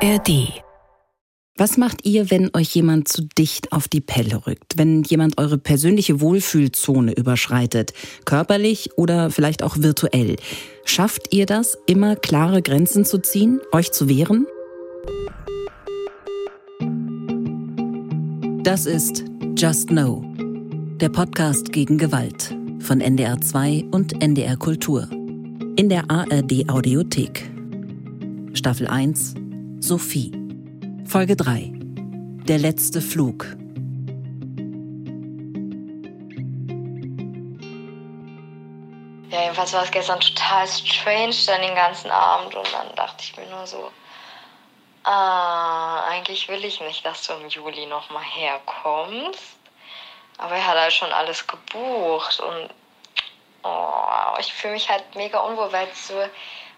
ARD. Was macht ihr, wenn euch jemand zu dicht auf die Pelle rückt? Wenn jemand eure persönliche Wohlfühlzone überschreitet? Körperlich oder vielleicht auch virtuell? Schafft ihr das, immer klare Grenzen zu ziehen, euch zu wehren? Das ist Just Know, der Podcast gegen Gewalt von NDR 2 und NDR Kultur. In der ARD Audiothek. Staffel 1 Sophie. Folge 3. Der letzte Flug. Ja, jedenfalls war es gestern total strange dann den ganzen Abend und dann dachte ich mir nur so, ah, eigentlich will ich nicht, dass du im Juli nochmal herkommst. Aber er hat halt schon alles gebucht und oh, ich fühle mich halt mega unwohl, weil es so,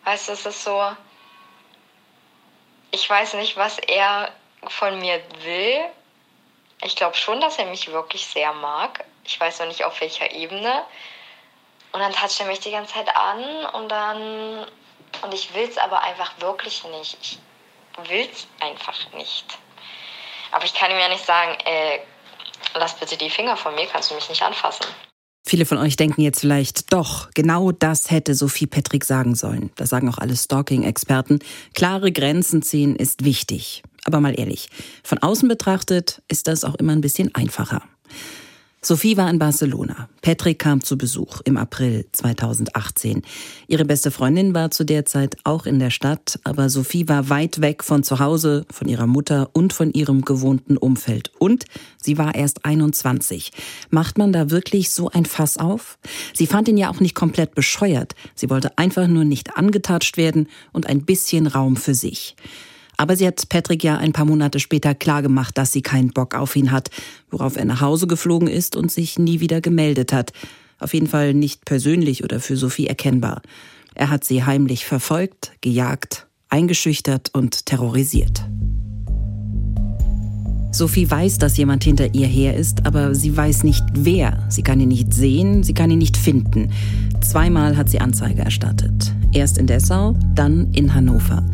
weißt du, es ist so, ich weiß nicht, was er von mir will. Ich glaube schon, dass er mich wirklich sehr mag. Ich weiß noch nicht auf welcher Ebene. Und dann tatscht er mich die ganze Zeit an und dann. Und ich will es aber einfach wirklich nicht. Ich will es einfach nicht. Aber ich kann ihm ja nicht sagen, äh, lass bitte die Finger von mir, kannst du mich nicht anfassen. Viele von euch denken jetzt vielleicht, doch, genau das hätte Sophie Petrick sagen sollen. Das sagen auch alle Stalking-Experten. Klare Grenzen ziehen ist wichtig. Aber mal ehrlich, von außen betrachtet ist das auch immer ein bisschen einfacher. Sophie war in Barcelona. Patrick kam zu Besuch im April 2018. Ihre beste Freundin war zu der Zeit auch in der Stadt, aber Sophie war weit weg von zu Hause, von ihrer Mutter und von ihrem gewohnten Umfeld. Und sie war erst 21. Macht man da wirklich so ein Fass auf? Sie fand ihn ja auch nicht komplett bescheuert. Sie wollte einfach nur nicht angetatscht werden und ein bisschen Raum für sich. Aber sie hat Patrick ja ein paar Monate später klargemacht, dass sie keinen Bock auf ihn hat, worauf er nach Hause geflogen ist und sich nie wieder gemeldet hat. Auf jeden Fall nicht persönlich oder für Sophie erkennbar. Er hat sie heimlich verfolgt, gejagt, eingeschüchtert und terrorisiert. Sophie weiß, dass jemand hinter ihr her ist, aber sie weiß nicht wer. Sie kann ihn nicht sehen, sie kann ihn nicht finden. Zweimal hat sie Anzeige erstattet. Erst in Dessau, dann in Hannover.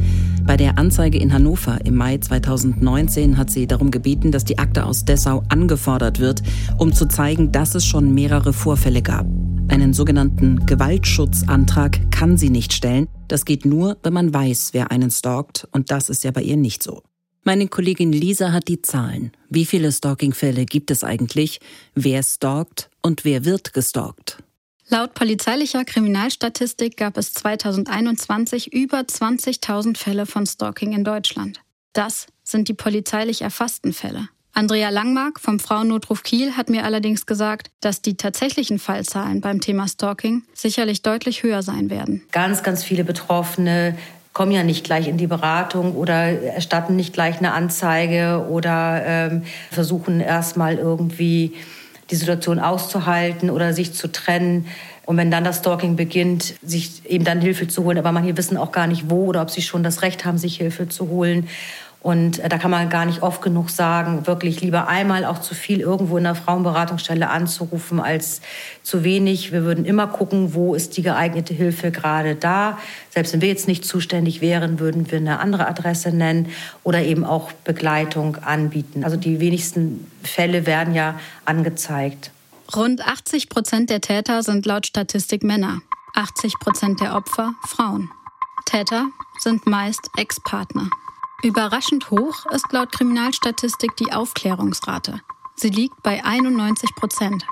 Bei der Anzeige in Hannover im Mai 2019 hat sie darum gebeten, dass die Akte aus Dessau angefordert wird, um zu zeigen, dass es schon mehrere Vorfälle gab. Einen sogenannten Gewaltschutzantrag kann sie nicht stellen. Das geht nur, wenn man weiß, wer einen stalkt, und das ist ja bei ihr nicht so. Meine Kollegin Lisa hat die Zahlen. Wie viele Stalking-Fälle gibt es eigentlich? Wer stalkt und wer wird gestalkt? Laut polizeilicher Kriminalstatistik gab es 2021 über 20.000 Fälle von Stalking in Deutschland. Das sind die polizeilich erfassten Fälle. Andrea Langmark vom Frauennotruf Kiel hat mir allerdings gesagt, dass die tatsächlichen Fallzahlen beim Thema Stalking sicherlich deutlich höher sein werden. Ganz, ganz viele Betroffene kommen ja nicht gleich in die Beratung oder erstatten nicht gleich eine Anzeige oder ähm, versuchen erstmal irgendwie die Situation auszuhalten oder sich zu trennen. Und wenn dann das Stalking beginnt, sich eben dann Hilfe zu holen, aber manche wissen auch gar nicht wo oder ob sie schon das Recht haben, sich Hilfe zu holen. Und äh, da kann man gar nicht oft genug sagen, wirklich lieber einmal auch zu viel irgendwo in der Frauenberatungsstelle anzurufen als zu wenig. Wir würden immer gucken, wo ist die geeignete Hilfe gerade da. Selbst wenn wir jetzt nicht zuständig wären, würden wir eine andere Adresse nennen oder eben auch Begleitung anbieten. Also die wenigsten Fälle werden ja angezeigt. Rund 80 Prozent der Täter sind laut Statistik Männer, 80 Prozent der Opfer Frauen. Täter sind meist Ex-Partner. Überraschend hoch ist laut Kriminalstatistik die Aufklärungsrate. Sie liegt bei 91 Prozent.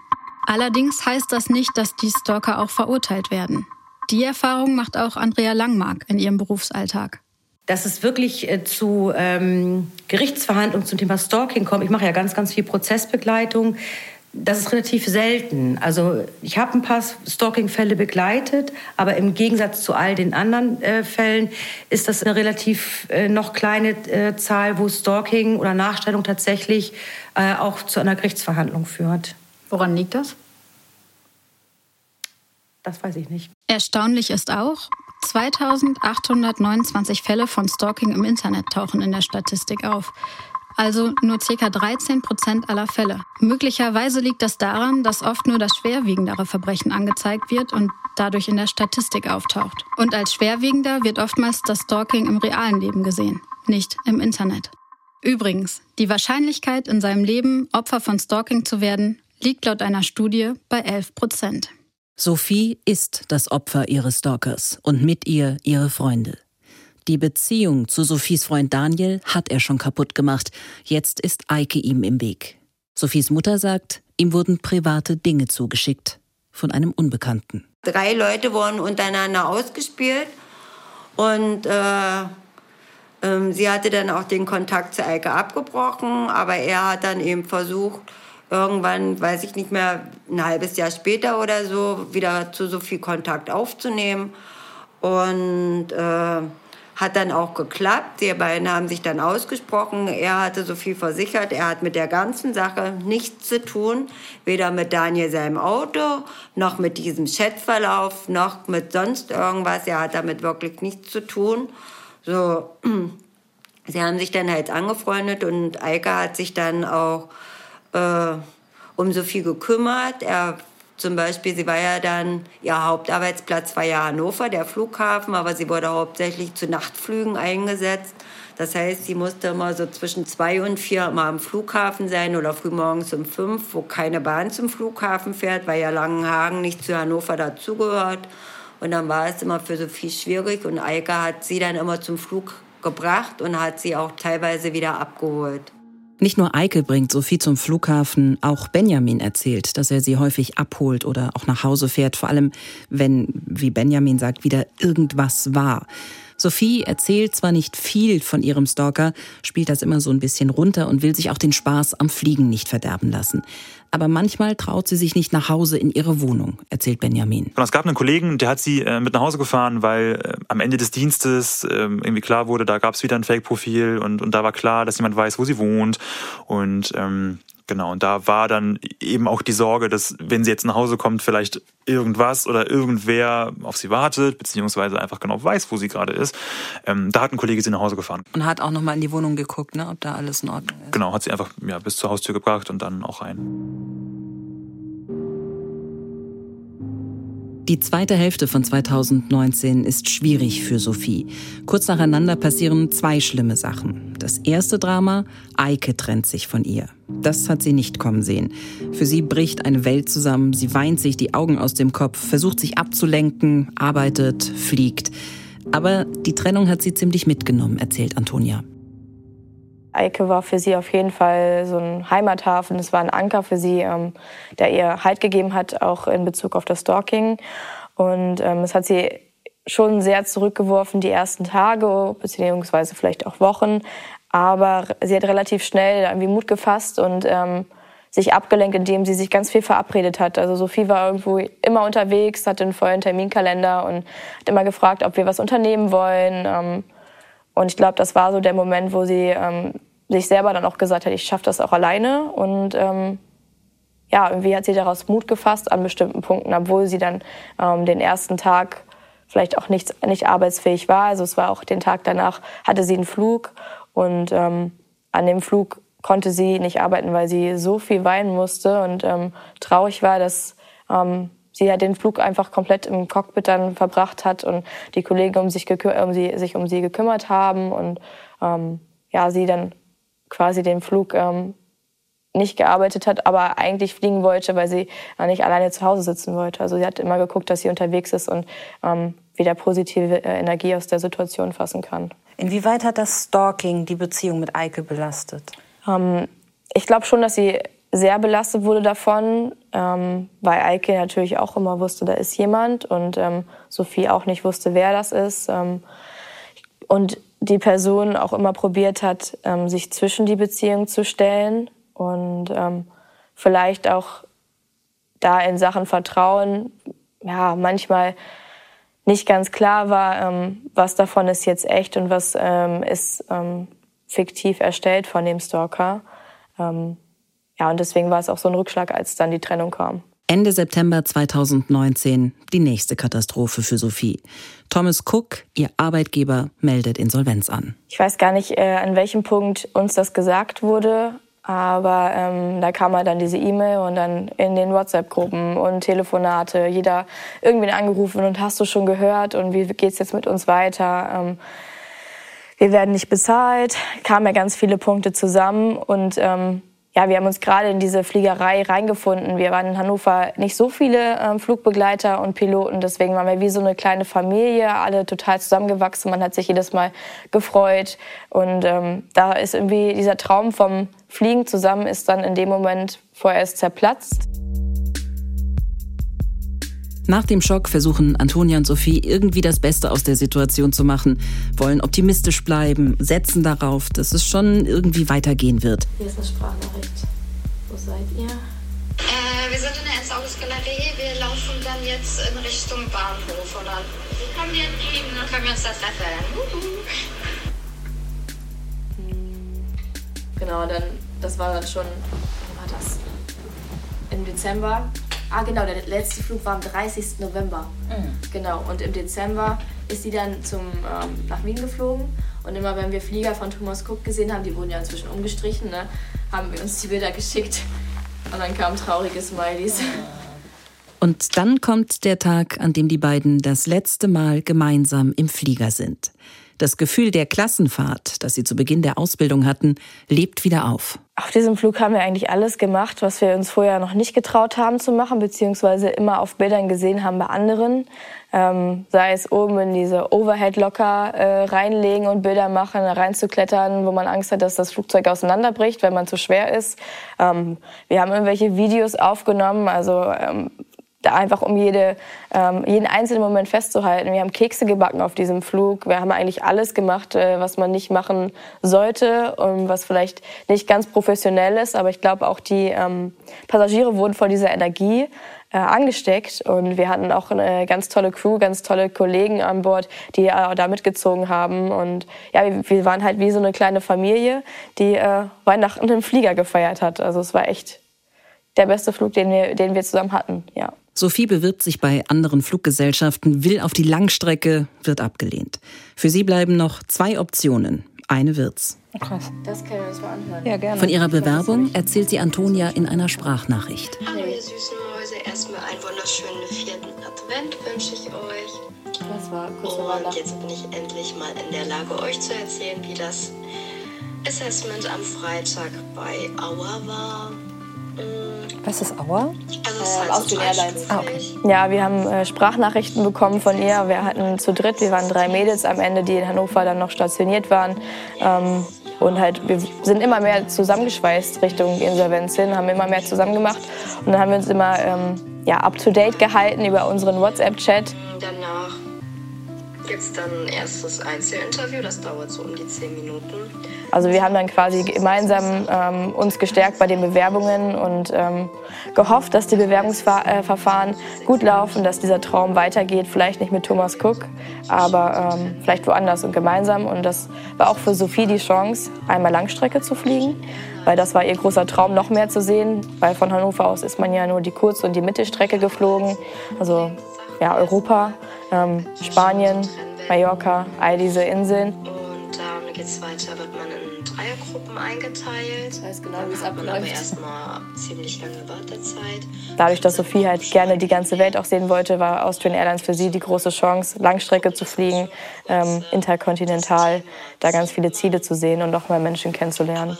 Allerdings heißt das nicht, dass die Stalker auch verurteilt werden. Die Erfahrung macht auch Andrea Langmark in ihrem Berufsalltag. Dass es wirklich äh, zu ähm, Gerichtsverhandlungen zum Thema Stalking kommt. Ich mache ja ganz, ganz viel Prozessbegleitung das ist relativ selten. Also ich habe ein paar Stalking-Fälle begleitet, aber im Gegensatz zu all den anderen äh, Fällen ist das eine relativ äh, noch kleine äh, Zahl, wo Stalking oder Nachstellung tatsächlich äh, auch zu einer Gerichtsverhandlung führt. Woran liegt das? Das weiß ich nicht. Erstaunlich ist auch, 2829 Fälle von Stalking im Internet tauchen in der Statistik auf also nur ca. 13 Prozent aller Fälle. Möglicherweise liegt das daran, dass oft nur das schwerwiegendere Verbrechen angezeigt wird und dadurch in der Statistik auftaucht. Und als schwerwiegender wird oftmals das Stalking im realen Leben gesehen. nicht im Internet. Übrigens, die Wahrscheinlichkeit, in seinem Leben Opfer von Stalking zu werden, liegt laut einer Studie bei 11 Prozent. Sophie ist das Opfer ihres Stalkers und mit ihr ihre Freunde. Die Beziehung zu Sophies Freund Daniel hat er schon kaputt gemacht. Jetzt ist Eike ihm im Weg. Sophies Mutter sagt, ihm wurden private Dinge zugeschickt von einem Unbekannten. Drei Leute wurden untereinander ausgespielt und äh, äh, sie hatte dann auch den Kontakt zu Eike abgebrochen, aber er hat dann eben versucht, irgendwann, weiß ich nicht mehr, ein halbes Jahr später oder so, wieder zu Sophie Kontakt aufzunehmen. Und äh, hat dann auch geklappt. Die beiden haben sich dann ausgesprochen. Er hatte so viel versichert. Er hat mit der ganzen Sache nichts zu tun. Weder mit Daniel seinem Auto, noch mit diesem Chatverlauf, noch mit sonst irgendwas. Er hat damit wirklich nichts zu tun. So, sie haben sich dann halt angefreundet und Eike hat sich dann auch äh, um Sophie gekümmert. Er zum Beispiel, sie war ja dann, ihr Hauptarbeitsplatz war ja Hannover, der Flughafen, aber sie wurde hauptsächlich zu Nachtflügen eingesetzt. Das heißt, sie musste immer so zwischen zwei und vier mal am Flughafen sein oder frühmorgens um fünf, wo keine Bahn zum Flughafen fährt, weil ja Langenhagen nicht zu Hannover dazugehört. Und dann war es immer für Sophie schwierig und Eike hat sie dann immer zum Flug gebracht und hat sie auch teilweise wieder abgeholt. Nicht nur Eike bringt Sophie zum Flughafen, auch Benjamin erzählt, dass er sie häufig abholt oder auch nach Hause fährt, vor allem wenn, wie Benjamin sagt, wieder irgendwas war. Sophie erzählt zwar nicht viel von ihrem Stalker, spielt das immer so ein bisschen runter und will sich auch den Spaß am Fliegen nicht verderben lassen. Aber manchmal traut sie sich nicht nach Hause in ihre Wohnung, erzählt Benjamin. Es gab einen Kollegen, der hat sie äh, mit nach Hause gefahren, weil äh, am Ende des Dienstes äh, irgendwie klar wurde, da gab es wieder ein Fake-Profil und, und da war klar, dass jemand weiß, wo sie wohnt. Und ähm, Genau, und da war dann eben auch die Sorge, dass wenn sie jetzt nach Hause kommt, vielleicht irgendwas oder irgendwer auf sie wartet, beziehungsweise einfach genau weiß, wo sie gerade ist. Ähm, da hat ein Kollege sie nach Hause gefahren. Und hat auch nochmal in die Wohnung geguckt, ne, ob da alles in Ordnung ist. Genau, hat sie einfach ja, bis zur Haustür gebracht und dann auch rein. Die zweite Hälfte von 2019 ist schwierig für Sophie. Kurz nacheinander passieren zwei schlimme Sachen. Das erste Drama, Eike trennt sich von ihr. Das hat sie nicht kommen sehen. Für sie bricht eine Welt zusammen, sie weint sich die Augen aus dem Kopf, versucht sich abzulenken, arbeitet, fliegt. Aber die Trennung hat sie ziemlich mitgenommen, erzählt Antonia. Eike war für sie auf jeden Fall so ein Heimathafen. Es war ein Anker für sie, ähm, der ihr Halt gegeben hat, auch in Bezug auf das Stalking. Und ähm, es hat sie schon sehr zurückgeworfen die ersten Tage, beziehungsweise vielleicht auch Wochen. Aber sie hat relativ schnell irgendwie Mut gefasst und ähm, sich abgelenkt, indem sie sich ganz viel verabredet hat. Also Sophie war irgendwo immer unterwegs, hatte einen vollen Terminkalender und hat immer gefragt, ob wir was unternehmen wollen. Ähm, und ich glaube, das war so der Moment, wo sie ähm, sich selber dann auch gesagt hat, ich schaffe das auch alleine. Und ähm, ja, irgendwie hat sie daraus Mut gefasst an bestimmten Punkten, obwohl sie dann ähm, den ersten Tag vielleicht auch nicht, nicht arbeitsfähig war. Also es war auch den Tag danach, hatte sie einen Flug und ähm, an dem Flug konnte sie nicht arbeiten, weil sie so viel weinen musste und ähm, traurig war, dass ähm, sie ja den Flug einfach komplett im Cockpit dann verbracht hat und die Kollegen um sich, um sie, sich um sie gekümmert haben und ähm, ja, sie dann quasi den Flug ähm, nicht gearbeitet hat, aber eigentlich fliegen wollte, weil sie nicht alleine zu Hause sitzen wollte. Also sie hat immer geguckt, dass sie unterwegs ist und ähm, wieder positive äh, Energie aus der Situation fassen kann. Inwieweit hat das Stalking die Beziehung mit Eike belastet? Ähm, ich glaube schon, dass sie sehr belastet wurde davon, ähm, weil Eike natürlich auch immer wusste, da ist jemand und ähm, Sophie auch nicht wusste, wer das ist. Ähm, und die Person auch immer probiert hat, ähm, sich zwischen die Beziehung zu stellen und ähm, vielleicht auch da in Sachen Vertrauen, ja, manchmal nicht ganz klar war, ähm, was davon ist jetzt echt und was ähm, ist ähm, fiktiv erstellt von dem Stalker. Ähm, ja, und deswegen war es auch so ein Rückschlag, als dann die Trennung kam. Ende September 2019 die nächste Katastrophe für Sophie. Thomas Cook, ihr Arbeitgeber, meldet Insolvenz an. Ich weiß gar nicht, äh, an welchem Punkt uns das gesagt wurde, aber ähm, da kam halt dann diese E-Mail und dann in den WhatsApp-Gruppen und Telefonate, jeder irgendwie angerufen und hast du schon gehört und wie geht's jetzt mit uns weiter? Ähm, wir werden nicht bezahlt, kamen ja ganz viele Punkte zusammen und ähm, ja, wir haben uns gerade in diese Fliegerei reingefunden. Wir waren in Hannover nicht so viele ähm, Flugbegleiter und Piloten, deswegen waren wir wie so eine kleine Familie, alle total zusammengewachsen. Man hat sich jedes Mal gefreut und ähm, da ist irgendwie dieser Traum vom Fliegen zusammen ist dann in dem Moment vorerst zerplatzt. Nach dem Schock versuchen Antonia und Sophie irgendwie das Beste aus der Situation zu machen, wollen optimistisch bleiben, setzen darauf, dass es schon irgendwie weitergehen wird. Hier ist eine Sprachnachricht. Wo seid ihr? Äh, wir sind in der Entsorgungsgalerie. Wir laufen dann jetzt in Richtung Bahnhof und dann kommen wir entgegen, dann können wir uns da treffen. Genau, dann, das war dann schon, wann war das? Im Dezember Ah, genau, der letzte Flug war am 30. November. Mhm. Genau, und im Dezember ist sie dann zum, ähm, nach Wien geflogen. Und immer, wenn wir Flieger von Thomas Cook gesehen haben, die wurden ja inzwischen umgestrichen, ne, haben wir uns die Bilder geschickt. Und dann kamen traurige Smileys. Und dann kommt der Tag, an dem die beiden das letzte Mal gemeinsam im Flieger sind. Das Gefühl der Klassenfahrt, das sie zu Beginn der Ausbildung hatten, lebt wieder auf. Auf diesem Flug haben wir eigentlich alles gemacht, was wir uns vorher noch nicht getraut haben zu machen, beziehungsweise immer auf Bildern gesehen haben bei anderen. Ähm, sei es oben in diese Overhead-Locker äh, reinlegen und Bilder machen, reinzuklettern, wo man Angst hat, dass das Flugzeug auseinanderbricht, wenn man zu schwer ist. Ähm, wir haben irgendwelche Videos aufgenommen, also ähm, einfach um jede, ähm, jeden einzelnen Moment festzuhalten. Wir haben Kekse gebacken auf diesem Flug. Wir haben eigentlich alles gemacht, äh, was man nicht machen sollte und was vielleicht nicht ganz professionell ist. Aber ich glaube, auch die ähm, Passagiere wurden von dieser Energie äh, angesteckt. Und wir hatten auch eine ganz tolle Crew, ganz tolle Kollegen an Bord, die äh, da mitgezogen haben. Und ja, wir, wir, waren halt wie so eine kleine Familie, die äh, Weihnachten im Flieger gefeiert hat. Also es war echt der beste Flug, den wir, den wir zusammen hatten, ja. Sophie bewirbt sich bei anderen Fluggesellschaften, will auf die Langstrecke, wird abgelehnt. Für sie bleiben noch zwei Optionen. Eine wird's. Krass. Das können wir uns mal anhören. Ja, gerne. Von ihrer Bewerbung erzählt sie Antonia in einer Sprachnachricht. Hallo ihr süßen Mäuse, erstmal einen wunderschönen vierten Advent wünsche ich euch. Das war kurz Und jetzt bin ich endlich mal in der Lage, euch zu erzählen, wie das Assessment am Freitag bei Auer war. Was ist Auer? Äh, aus den Airlines. Ah, okay. Ja, wir haben äh, Sprachnachrichten bekommen von ihr. Wir hatten zu dritt, wir waren drei Mädels am Ende, die in Hannover dann noch stationiert waren. Ähm, und halt, wir sind immer mehr zusammengeschweißt Richtung Insolvenz hin, haben immer mehr zusammen gemacht. Und dann haben wir uns immer ähm, ja, up to date gehalten über unseren WhatsApp-Chat. Danach gibt es dann ein erstes Einzelinterview, das dauert so um die zehn Minuten. Also wir haben dann quasi gemeinsam ähm, uns gestärkt bei den Bewerbungen und ähm, gehofft, dass die Bewerbungsverfahren gut laufen, dass dieser Traum weitergeht. Vielleicht nicht mit Thomas Cook, aber ähm, vielleicht woanders und gemeinsam. Und das war auch für Sophie die Chance, einmal Langstrecke zu fliegen, weil das war ihr großer Traum, noch mehr zu sehen. Weil von Hannover aus ist man ja nur die Kurz- und die Mittelstrecke geflogen. Also ja, Europa, ähm, Spanien, Mallorca, all diese Inseln. Geht es weiter, wird man in Dreiergruppen eingeteilt. Das heißt genau, wie es abläuft. aber erstmal ziemlich lange Wartezeit. Dadurch, dass Sophie halt gerne die ganze Welt auch sehen wollte, war Austrian Airlines für sie die große Chance, Langstrecke zu fliegen, ähm, interkontinental, da ganz viele Ziele zu sehen und noch mehr Menschen kennenzulernen.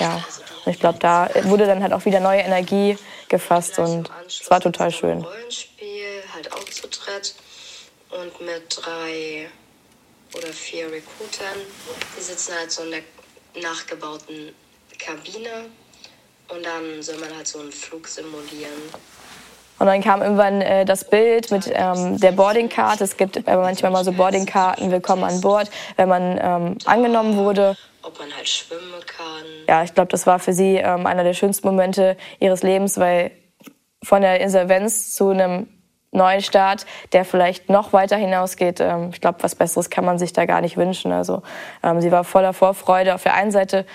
Ja, und ich glaube, da wurde dann halt auch wieder neue Energie gefasst und es war total schön. Rollenspiel, halt auch zu dritt und mit drei oder vier Recruitern. Die sitzen halt so in der nachgebauten Kabine und dann soll man halt so einen Flug simulieren. Und dann kam irgendwann äh, das Bild mit ähm, der Boardingcard. Es gibt manchmal mal so Boardingkarten, willkommen an Bord, wenn man ähm, angenommen wurde. Ob man halt schwimmen kann. Ja, ich glaube, das war für sie ähm, einer der schönsten Momente ihres Lebens, weil von der Insolvenz zu einem neuen Start, der vielleicht noch weiter hinausgeht. Ähm, ich glaube, was Besseres kann man sich da gar nicht wünschen. Also ähm, sie war voller Vorfreude. Auf der einen Seite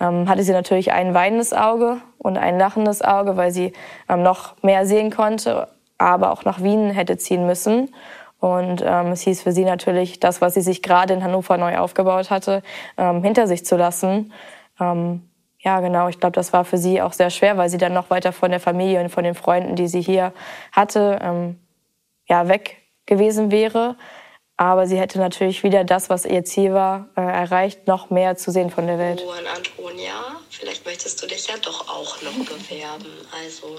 ähm, hatte sie natürlich ein weinendes Auge und ein lachendes Auge, weil sie noch mehr sehen konnte, aber auch nach Wien hätte ziehen müssen. Und es hieß für sie natürlich, das, was sie sich gerade in Hannover neu aufgebaut hatte, hinter sich zu lassen. Ja, genau. Ich glaube, das war für sie auch sehr schwer, weil sie dann noch weiter von der Familie und von den Freunden, die sie hier hatte, ähm, ja, weg gewesen wäre. Aber sie hätte natürlich wieder das, was ihr Ziel war, äh, erreicht, noch mehr zu sehen von der Welt. Oh, Antonia, vielleicht möchtest du dich ja doch auch noch bewerben. Also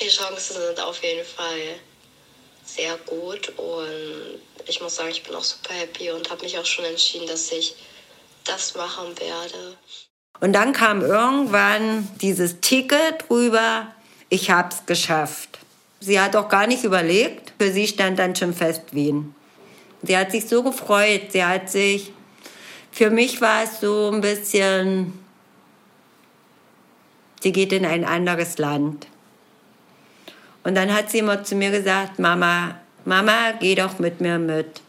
die Chancen sind auf jeden Fall sehr gut und ich muss sagen, ich bin auch super happy und habe mich auch schon entschieden, dass ich das machen werde. Und dann kam irgendwann dieses Ticket rüber, ich hab's geschafft. Sie hat auch gar nicht überlegt, für sie stand dann schon fest Wien. Sie hat sich so gefreut, sie hat sich, für mich war es so ein bisschen, sie geht in ein anderes Land. Und dann hat sie immer zu mir gesagt, Mama, Mama, geh doch mit mir mit.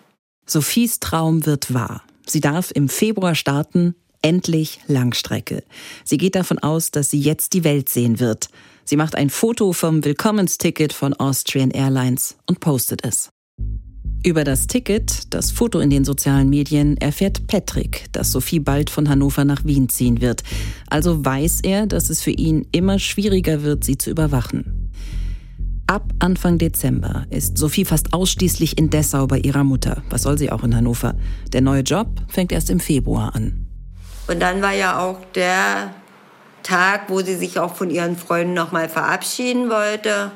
Sophies Traum wird wahr. Sie darf im Februar starten, endlich Langstrecke. Sie geht davon aus, dass sie jetzt die Welt sehen wird. Sie macht ein Foto vom Willkommensticket von Austrian Airlines und postet es. Über das Ticket, das Foto in den sozialen Medien, erfährt Patrick, dass Sophie bald von Hannover nach Wien ziehen wird. Also weiß er, dass es für ihn immer schwieriger wird, sie zu überwachen. Ab Anfang Dezember ist Sophie fast ausschließlich in Dessau bei ihrer Mutter. Was soll sie auch in Hannover? Der neue Job fängt erst im Februar an. Und dann war ja auch der Tag, wo sie sich auch von ihren Freunden noch mal verabschieden wollte.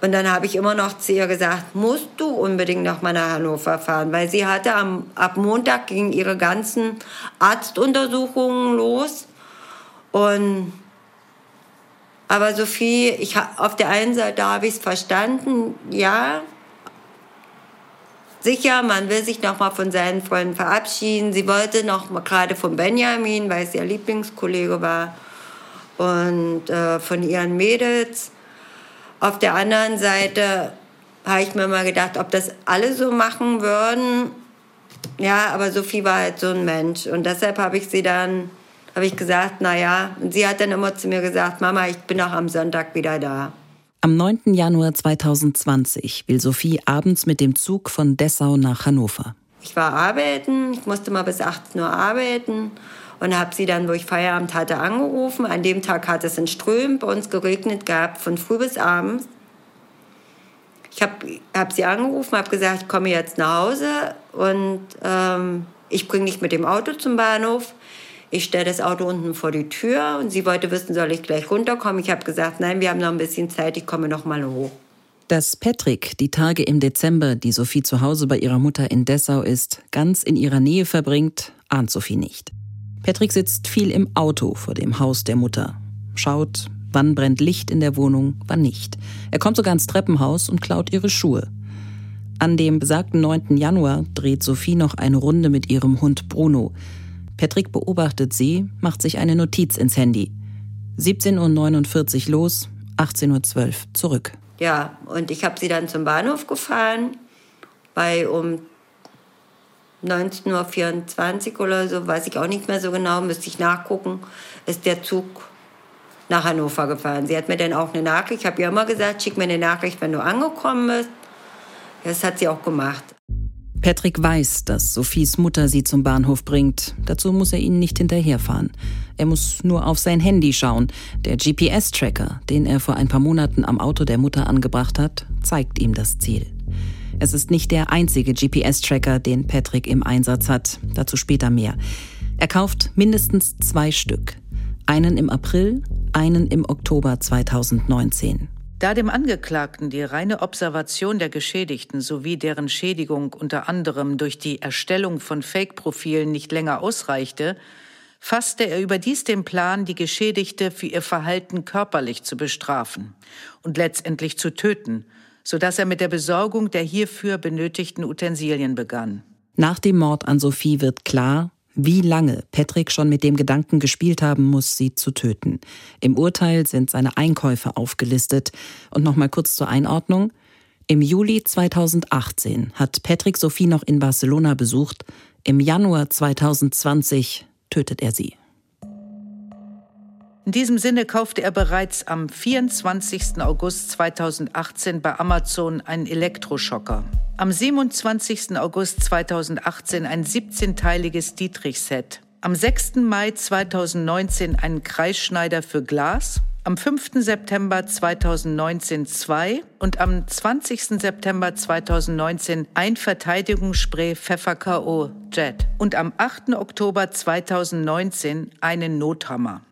Und dann habe ich immer noch zu ihr gesagt, musst du unbedingt noch mal nach Hannover fahren, weil sie hatte am, ab Montag gingen ihre ganzen Arztuntersuchungen los. Und aber Sophie, ich auf der einen Seite habe ich es verstanden, ja, sicher, man will sich noch mal von seinen Freunden verabschieden. Sie wollte noch mal gerade von Benjamin, weil es ihr Lieblingskollege war, und äh, von ihren Mädels. Auf der anderen Seite habe ich mir mal gedacht, ob das alle so machen würden. Ja, aber Sophie war halt so ein Mensch und deshalb habe ich sie dann, habe ich gesagt, na ja. Und sie hat dann immer zu mir gesagt, Mama, ich bin auch am Sonntag wieder da. Am 9. Januar 2020 will Sophie abends mit dem Zug von Dessau nach Hannover. Ich war arbeiten, ich musste mal bis 18 Uhr arbeiten und habe sie dann, wo ich Feierabend hatte, angerufen. An dem Tag hat es in Ström bei uns geregnet gehabt, von früh bis abends. Ich habe hab sie angerufen, habe gesagt, ich komme jetzt nach Hause und ähm, ich bringe dich mit dem Auto zum Bahnhof. Ich stelle das Auto unten vor die Tür und sie wollte wissen, soll ich gleich runterkommen. Ich habe gesagt, nein, wir haben noch ein bisschen Zeit, ich komme noch mal hoch. Dass Patrick die Tage im Dezember, die Sophie zu Hause bei ihrer Mutter in Dessau ist, ganz in ihrer Nähe verbringt, ahnt Sophie nicht. Patrick sitzt viel im Auto vor dem Haus der Mutter, schaut, wann brennt Licht in der Wohnung, wann nicht. Er kommt sogar ins Treppenhaus und klaut ihre Schuhe. An dem besagten 9. Januar dreht Sophie noch eine Runde mit ihrem Hund Bruno. Patrick beobachtet sie, macht sich eine Notiz ins Handy. 17.49 Uhr los, 18.12 Uhr zurück. Ja, und ich habe sie dann zum Bahnhof gefahren, bei um 19.24 Uhr oder so, weiß ich auch nicht mehr so genau, müsste ich nachgucken, ist der Zug nach Hannover gefahren. Sie hat mir dann auch eine Nachricht, ich habe ihr immer gesagt, schick mir eine Nachricht, wenn du angekommen bist. Das hat sie auch gemacht. Patrick weiß, dass Sophies Mutter sie zum Bahnhof bringt. Dazu muss er ihnen nicht hinterherfahren. Er muss nur auf sein Handy schauen. Der GPS-Tracker, den er vor ein paar Monaten am Auto der Mutter angebracht hat, zeigt ihm das Ziel. Es ist nicht der einzige GPS-Tracker, den Patrick im Einsatz hat. Dazu später mehr. Er kauft mindestens zwei Stück. Einen im April, einen im Oktober 2019. Da dem Angeklagten die reine Observation der Geschädigten sowie deren Schädigung unter anderem durch die Erstellung von Fake-Profilen nicht länger ausreichte, fasste er überdies den Plan, die Geschädigte für ihr Verhalten körperlich zu bestrafen und letztendlich zu töten, so dass er mit der Besorgung der hierfür benötigten Utensilien begann. Nach dem Mord an Sophie wird klar, wie lange Patrick schon mit dem Gedanken gespielt haben muss, sie zu töten. Im Urteil sind seine Einkäufe aufgelistet. Und nochmal kurz zur Einordnung. Im Juli 2018 hat Patrick Sophie noch in Barcelona besucht. Im Januar 2020 tötet er sie. In diesem Sinne kaufte er bereits am 24. August 2018 bei Amazon einen Elektroschocker. Am 27. August 2018 ein 17-teiliges Dietrich-Set. Am 6. Mai 2019 einen Kreisschneider für Glas am 5. September 2019 zwei und am 20. September 2019 ein Verteidigungsspray Pfeffer K.O. Jet und am 8. Oktober 2019 einen Nothammer.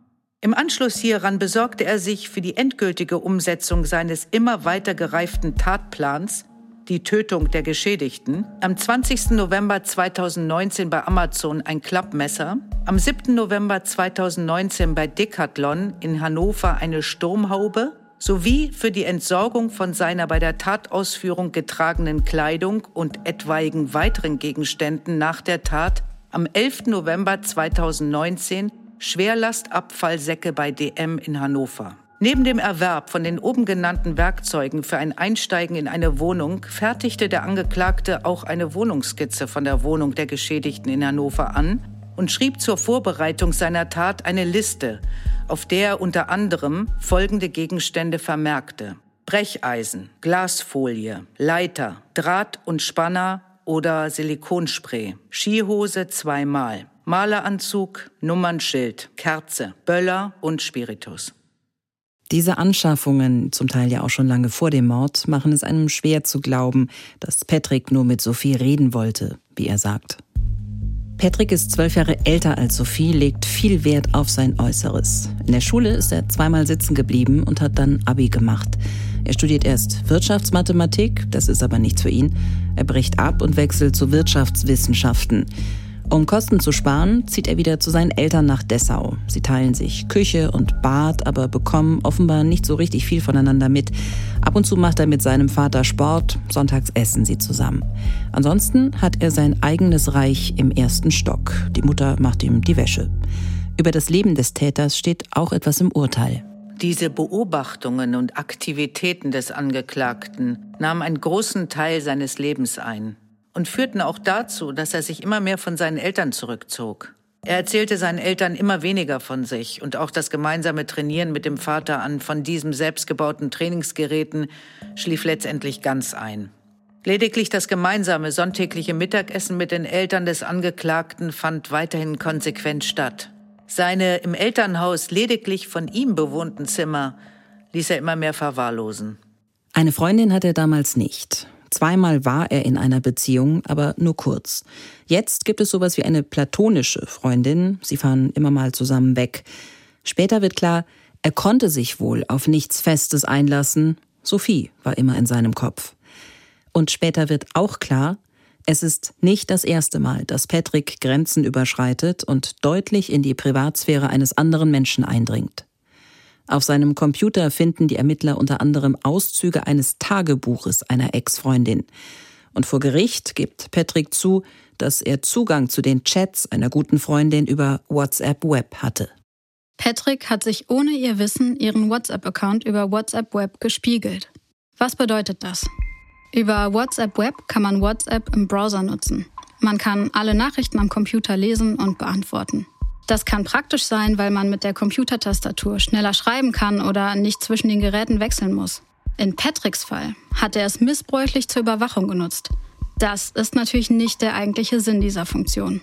Im Anschluss hieran besorgte er sich für die endgültige Umsetzung seines immer weiter gereiften Tatplans die Tötung der Geschädigten, am 20. November 2019 bei Amazon ein Klappmesser, am 7. November 2019 bei Decathlon in Hannover eine Sturmhaube sowie für die Entsorgung von seiner bei der Tatausführung getragenen Kleidung und etwaigen weiteren Gegenständen nach der Tat am 11. November 2019 Schwerlastabfallsäcke bei DM in Hannover. Neben dem Erwerb von den oben genannten Werkzeugen für ein Einsteigen in eine Wohnung fertigte der Angeklagte auch eine Wohnungsskizze von der Wohnung der Geschädigten in Hannover an und schrieb zur Vorbereitung seiner Tat eine Liste, auf der er unter anderem folgende Gegenstände vermerkte. Brecheisen, Glasfolie, Leiter, Draht und Spanner oder Silikonspray, Skihose zweimal, Maleranzug, Nummernschild, Kerze, Böller und Spiritus. Diese Anschaffungen, zum Teil ja auch schon lange vor dem Mord, machen es einem schwer zu glauben, dass Patrick nur mit Sophie reden wollte, wie er sagt. Patrick ist zwölf Jahre älter als Sophie, legt viel Wert auf sein Äußeres. In der Schule ist er zweimal sitzen geblieben und hat dann Abi gemacht. Er studiert erst Wirtschaftsmathematik, das ist aber nichts für ihn. Er bricht ab und wechselt zu Wirtschaftswissenschaften. Um Kosten zu sparen, zieht er wieder zu seinen Eltern nach Dessau. Sie teilen sich Küche und Bad, aber bekommen offenbar nicht so richtig viel voneinander mit. Ab und zu macht er mit seinem Vater Sport, sonntags essen sie zusammen. Ansonsten hat er sein eigenes Reich im ersten Stock. Die Mutter macht ihm die Wäsche. Über das Leben des Täters steht auch etwas im Urteil. Diese Beobachtungen und Aktivitäten des Angeklagten nahmen einen großen Teil seines Lebens ein und führten auch dazu, dass er sich immer mehr von seinen Eltern zurückzog. Er erzählte seinen Eltern immer weniger von sich und auch das gemeinsame Trainieren mit dem Vater an von diesem selbstgebauten Trainingsgeräten schlief letztendlich ganz ein. Lediglich das gemeinsame sonntägliche Mittagessen mit den Eltern des Angeklagten fand weiterhin konsequent statt. Seine im Elternhaus lediglich von ihm bewohnten Zimmer ließ er immer mehr verwahrlosen. Eine Freundin hat er damals nicht. Zweimal war er in einer Beziehung, aber nur kurz. Jetzt gibt es sowas wie eine platonische Freundin. Sie fahren immer mal zusammen weg. Später wird klar, er konnte sich wohl auf nichts Festes einlassen. Sophie war immer in seinem Kopf. Und später wird auch klar, es ist nicht das erste Mal, dass Patrick Grenzen überschreitet und deutlich in die Privatsphäre eines anderen Menschen eindringt. Auf seinem Computer finden die Ermittler unter anderem Auszüge eines Tagebuches einer Ex-Freundin. Und vor Gericht gibt Patrick zu, dass er Zugang zu den Chats einer guten Freundin über WhatsApp Web hatte. Patrick hat sich ohne ihr Wissen ihren WhatsApp-Account über WhatsApp Web gespiegelt. Was bedeutet das? Über WhatsApp Web kann man WhatsApp im Browser nutzen. Man kann alle Nachrichten am Computer lesen und beantworten. Das kann praktisch sein, weil man mit der Computertastatur schneller schreiben kann oder nicht zwischen den Geräten wechseln muss. In Patricks Fall hat er es missbräuchlich zur Überwachung genutzt. Das ist natürlich nicht der eigentliche Sinn dieser Funktion.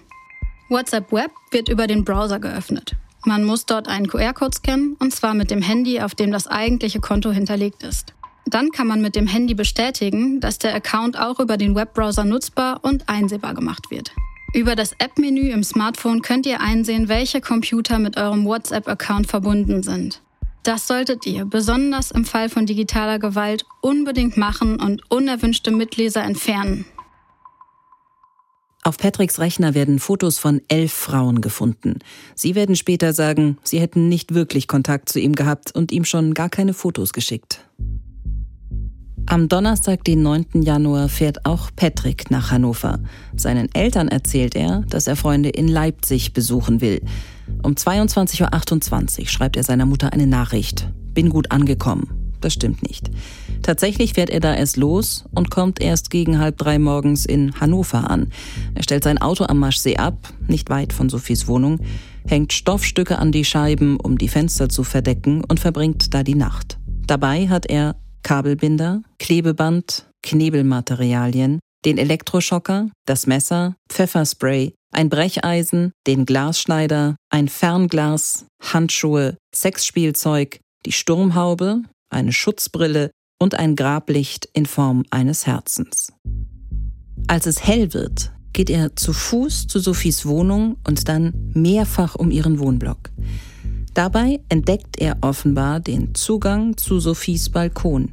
WhatsApp Web wird über den Browser geöffnet. Man muss dort einen QR-Code scannen, und zwar mit dem Handy, auf dem das eigentliche Konto hinterlegt ist. Dann kann man mit dem Handy bestätigen, dass der Account auch über den Webbrowser nutzbar und einsehbar gemacht wird. Über das App-Menü im Smartphone könnt ihr einsehen, welche Computer mit eurem WhatsApp-Account verbunden sind. Das solltet ihr, besonders im Fall von digitaler Gewalt, unbedingt machen und unerwünschte Mitleser entfernen. Auf Patricks Rechner werden Fotos von elf Frauen gefunden. Sie werden später sagen, sie hätten nicht wirklich Kontakt zu ihm gehabt und ihm schon gar keine Fotos geschickt. Am Donnerstag, den 9. Januar, fährt auch Patrick nach Hannover. Seinen Eltern erzählt er, dass er Freunde in Leipzig besuchen will. Um 22.28 Uhr schreibt er seiner Mutter eine Nachricht. Bin gut angekommen. Das stimmt nicht. Tatsächlich fährt er da erst los und kommt erst gegen halb drei morgens in Hannover an. Er stellt sein Auto am Maschsee ab, nicht weit von Sophies Wohnung, hängt Stoffstücke an die Scheiben, um die Fenster zu verdecken und verbringt da die Nacht. Dabei hat er Kabelbinder, Klebeband, Knebelmaterialien, den Elektroschocker, das Messer, Pfefferspray, ein Brecheisen, den Glasschneider, ein Fernglas, Handschuhe, Sexspielzeug, die Sturmhaube, eine Schutzbrille und ein Grablicht in Form eines Herzens. Als es hell wird, geht er zu Fuß zu Sophies Wohnung und dann mehrfach um ihren Wohnblock. Dabei entdeckt er offenbar den Zugang zu Sophies Balkon.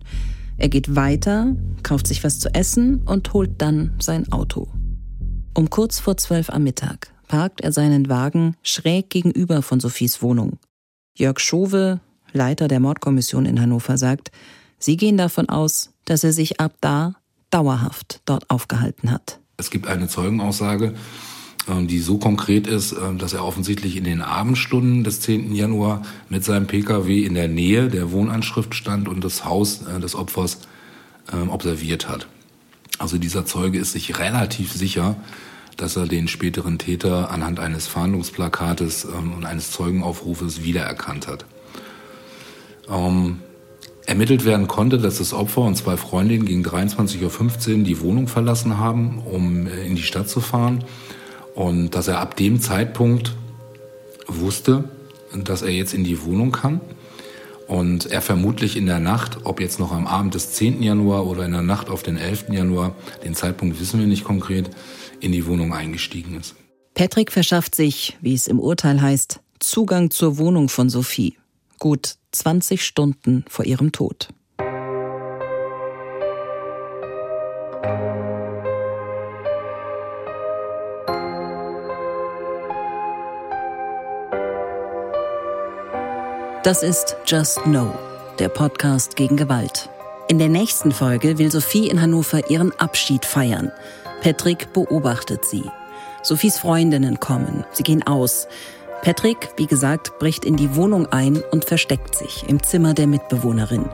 Er geht weiter, kauft sich was zu essen und holt dann sein Auto. Um kurz vor zwölf am Mittag parkt er seinen Wagen schräg gegenüber von Sophies Wohnung. Jörg Schove, Leiter der Mordkommission in Hannover, sagt, sie gehen davon aus, dass er sich ab da dauerhaft dort aufgehalten hat. Es gibt eine Zeugenaussage, die so konkret ist, ähm, dass er offensichtlich in den Abendstunden des 10. Januar mit seinem Pkw in der Nähe der Wohnanschrift stand und das Haus äh, des Opfers ähm, observiert hat. Also dieser Zeuge ist sich relativ sicher, dass er den späteren Täter anhand eines Fahndungsplakates und eines Zeugenaufrufes wiedererkannt hat. Ermittelt werden konnte, dass das Opfer und zwei Freundinnen gegen 23.15 Uhr die Wohnung verlassen haben, um äh, in die Stadt zu fahren. Und dass er ab dem Zeitpunkt wusste, dass er jetzt in die Wohnung kann. Und er vermutlich in der Nacht, ob jetzt noch am Abend des 10. Januar oder in der Nacht auf den 11. Januar, den Zeitpunkt wissen wir nicht konkret, in die Wohnung eingestiegen ist. Patrick verschafft sich, wie es im Urteil heißt, Zugang zur Wohnung von Sophie. Gut 20 Stunden vor ihrem Tod. Das ist Just Know, der Podcast gegen Gewalt. In der nächsten Folge will Sophie in Hannover ihren Abschied feiern. Patrick beobachtet sie. Sophies Freundinnen kommen, sie gehen aus. Patrick, wie gesagt, bricht in die Wohnung ein und versteckt sich im Zimmer der Mitbewohnerin.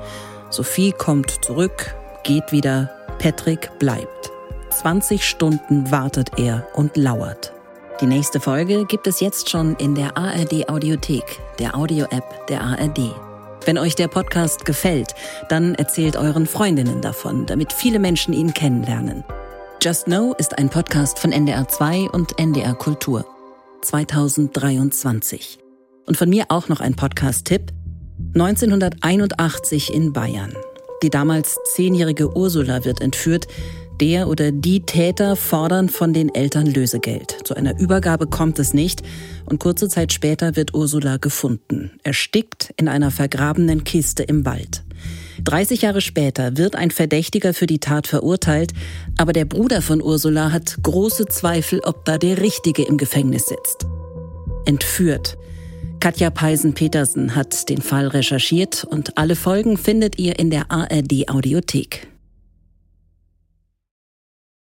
Sophie kommt zurück, geht wieder, Patrick bleibt. 20 Stunden wartet er und lauert. Die nächste Folge gibt es jetzt schon in der ARD Audiothek, der Audio-App der ARD. Wenn euch der Podcast gefällt, dann erzählt euren Freundinnen davon, damit viele Menschen ihn kennenlernen. Just Know ist ein Podcast von NDR 2 und NDR Kultur. 2023. Und von mir auch noch ein Podcast-Tipp. 1981 in Bayern. Die damals zehnjährige Ursula wird entführt. Der oder die Täter fordern von den Eltern Lösegeld. Zu einer Übergabe kommt es nicht und kurze Zeit später wird Ursula gefunden, erstickt in einer vergrabenen Kiste im Wald. 30 Jahre später wird ein Verdächtiger für die Tat verurteilt, aber der Bruder von Ursula hat große Zweifel, ob da der Richtige im Gefängnis sitzt. Entführt. Katja Peisen-Petersen hat den Fall recherchiert und alle Folgen findet ihr in der ARD Audiothek.